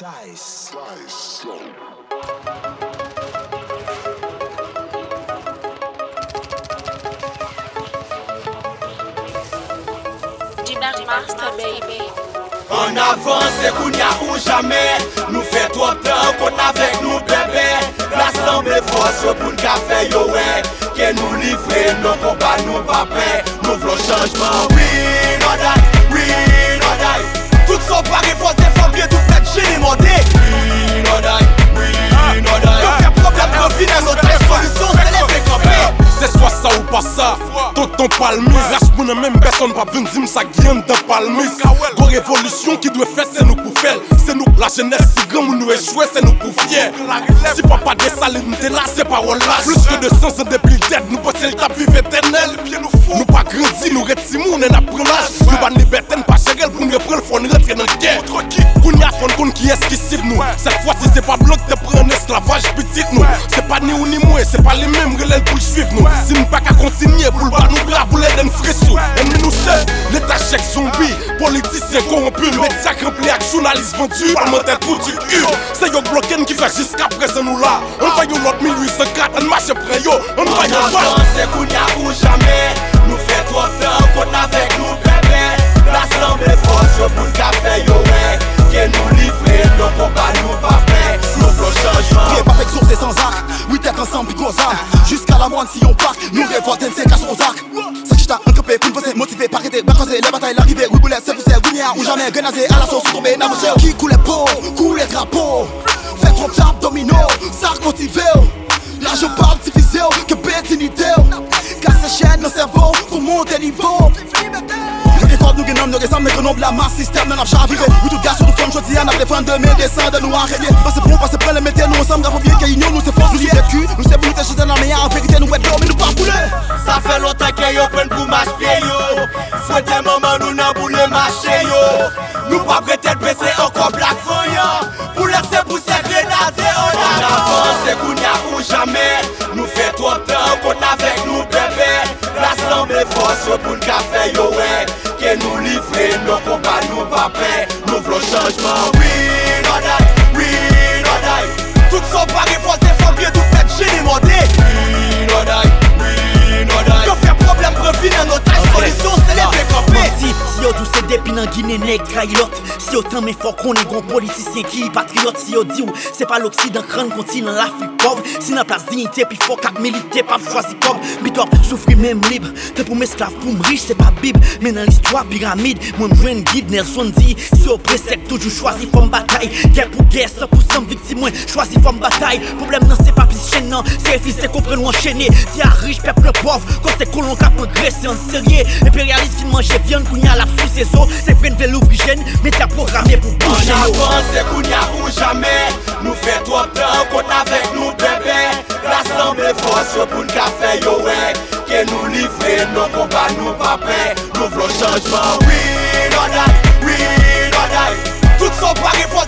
Dice. Dice. Jimna Master Baby. An avanse koun ya ou jame, nou fe trop tan kon avek nou bebe. L'asemble fos yo pou n'kafe yo we, ke nou livre nou kompa nou pape, nou vlo chanjman we. Ça Tonton palmis pou vin sa de palmis Go révolution qui doit faire c'est nous pour faire. C'est nous la jeunesse si grand ou nous échouer c'est nous pour fier. Si papa désalé nous t'es là c'est parole là Plus que de sens en depuis tête nous passer le tap vivre éternel. Nous pas grandi nous retimou on est à l'âge Nous pas liberté pas chérie pour nous prendre faut nous rentrer dans la guerre Qu'on y a fond qu'on qui est qui cible nous? Cette fois ci c'est pas bloc de prendre esclavage petit nous. C'est pas ni ou c'est pas les mêmes relèves pour suivre nous. Si nous pas qu'à continuer pour le bas nous bras pour les den frissous Et nous seuls l'état chèque zombie. Politiciens corrompus Médias remplis avec journalistes vendus Parlementaires pour du C'est yo bloqué qui fait jusqu'à présent nous là. On va yo l'autre 1804 On marche après yo. On va yo c'est qu'on y ou jamais. Jusqu'à la moindre si on part Nous révoltons c'est casse aux arcs. Ça qui t'a encopé pour nous motivé Par arrêter, bacancer les batailles l'arrivée Oui boulet c'est poussé, oui ou jamais. Grenazé à la sauce tombé Nabouché Qui coule les peaux, coule les drapeaux. Fait trop tap domino Sarc motivé. Là je parle divisé Que bétinité la masse système, n'avons chaviré. Oui, tout gars sur tout fond, je dis, on a des fins de mes dessins de nous enrayer. Passez pour, passez près, les mettez, nous ensemble, grave bien, qu'il nous, c'est force, nous y vécu. Nous c'est vous, t'es chez un mais en vérité, nous êtes mais nous pas bouler. Ça fait longtemps prennent pour marcher papel. Si yo tan men fort qu'on est gon politicien qui patriote Si yo di ou c'est pas l'Occident grand continent l'Afrique pauvre. Si nan place dignité puis faut kap militer pas choisi comme Bitop souffrir même libre. Te pour m'esclave pour m'riche c'est pas bible. Mais dans l'histoire pyramide Moi m'jwen guide Nelson dit. Si yo presek toujours choisi forme bataille. Guerre pour guerre 100% victime moi choisi forme bataille. Problème non c'est pas plus chaîne non C'est fils c'est qu'on prenne enchaîner Si à riche peuple pauvre Quand c'est colon cap engraissé en sérieux Impérialiste qui mange viande qu'on y la sous ses os Fin vel ouvri jen, met a programe pou bouche nou An avanse koun ya ou jame Nou fe trop tan kont avek nou bebe Rassemble fos yo pou nka fe yo wek Ke nou livre nou kompa nou pape Nou vlo chanjman We not die, we not die. Tout son pari fwa